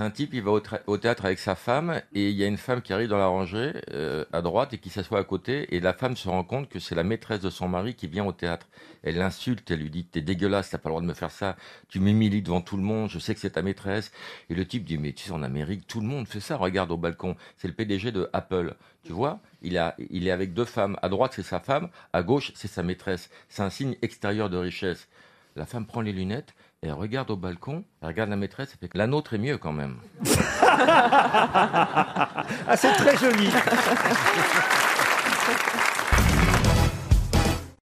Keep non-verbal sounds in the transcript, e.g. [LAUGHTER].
C'est un type, il va au, théâtre avec sa femme et il y a une femme qui arrive dans la rangée euh, à droite et qui s'assoit à côté et la femme se rend compte que c'est la maîtresse de son mari qui vient au théâtre. Elle l'insulte, elle lui dit t'es dégueulasse, t'as pas le droit de me faire ça, tu m'humilies devant tout le monde, je sais que c'est ta maîtresse. Et le type dit mais tu sais en Amérique tout le monde fait ça, regarde au balcon, c'est le PDG de Apple, tu vois il, a, il est avec deux femmes, à droite c'est sa femme, à gauche c'est sa maîtresse. C'est un signe extérieur de richesse. La femme prend les lunettes et elle regarde au balcon, elle regarde la maîtresse, elle fait que la nôtre est mieux quand même. [LAUGHS] Ah, c'est très joli. [LAUGHS]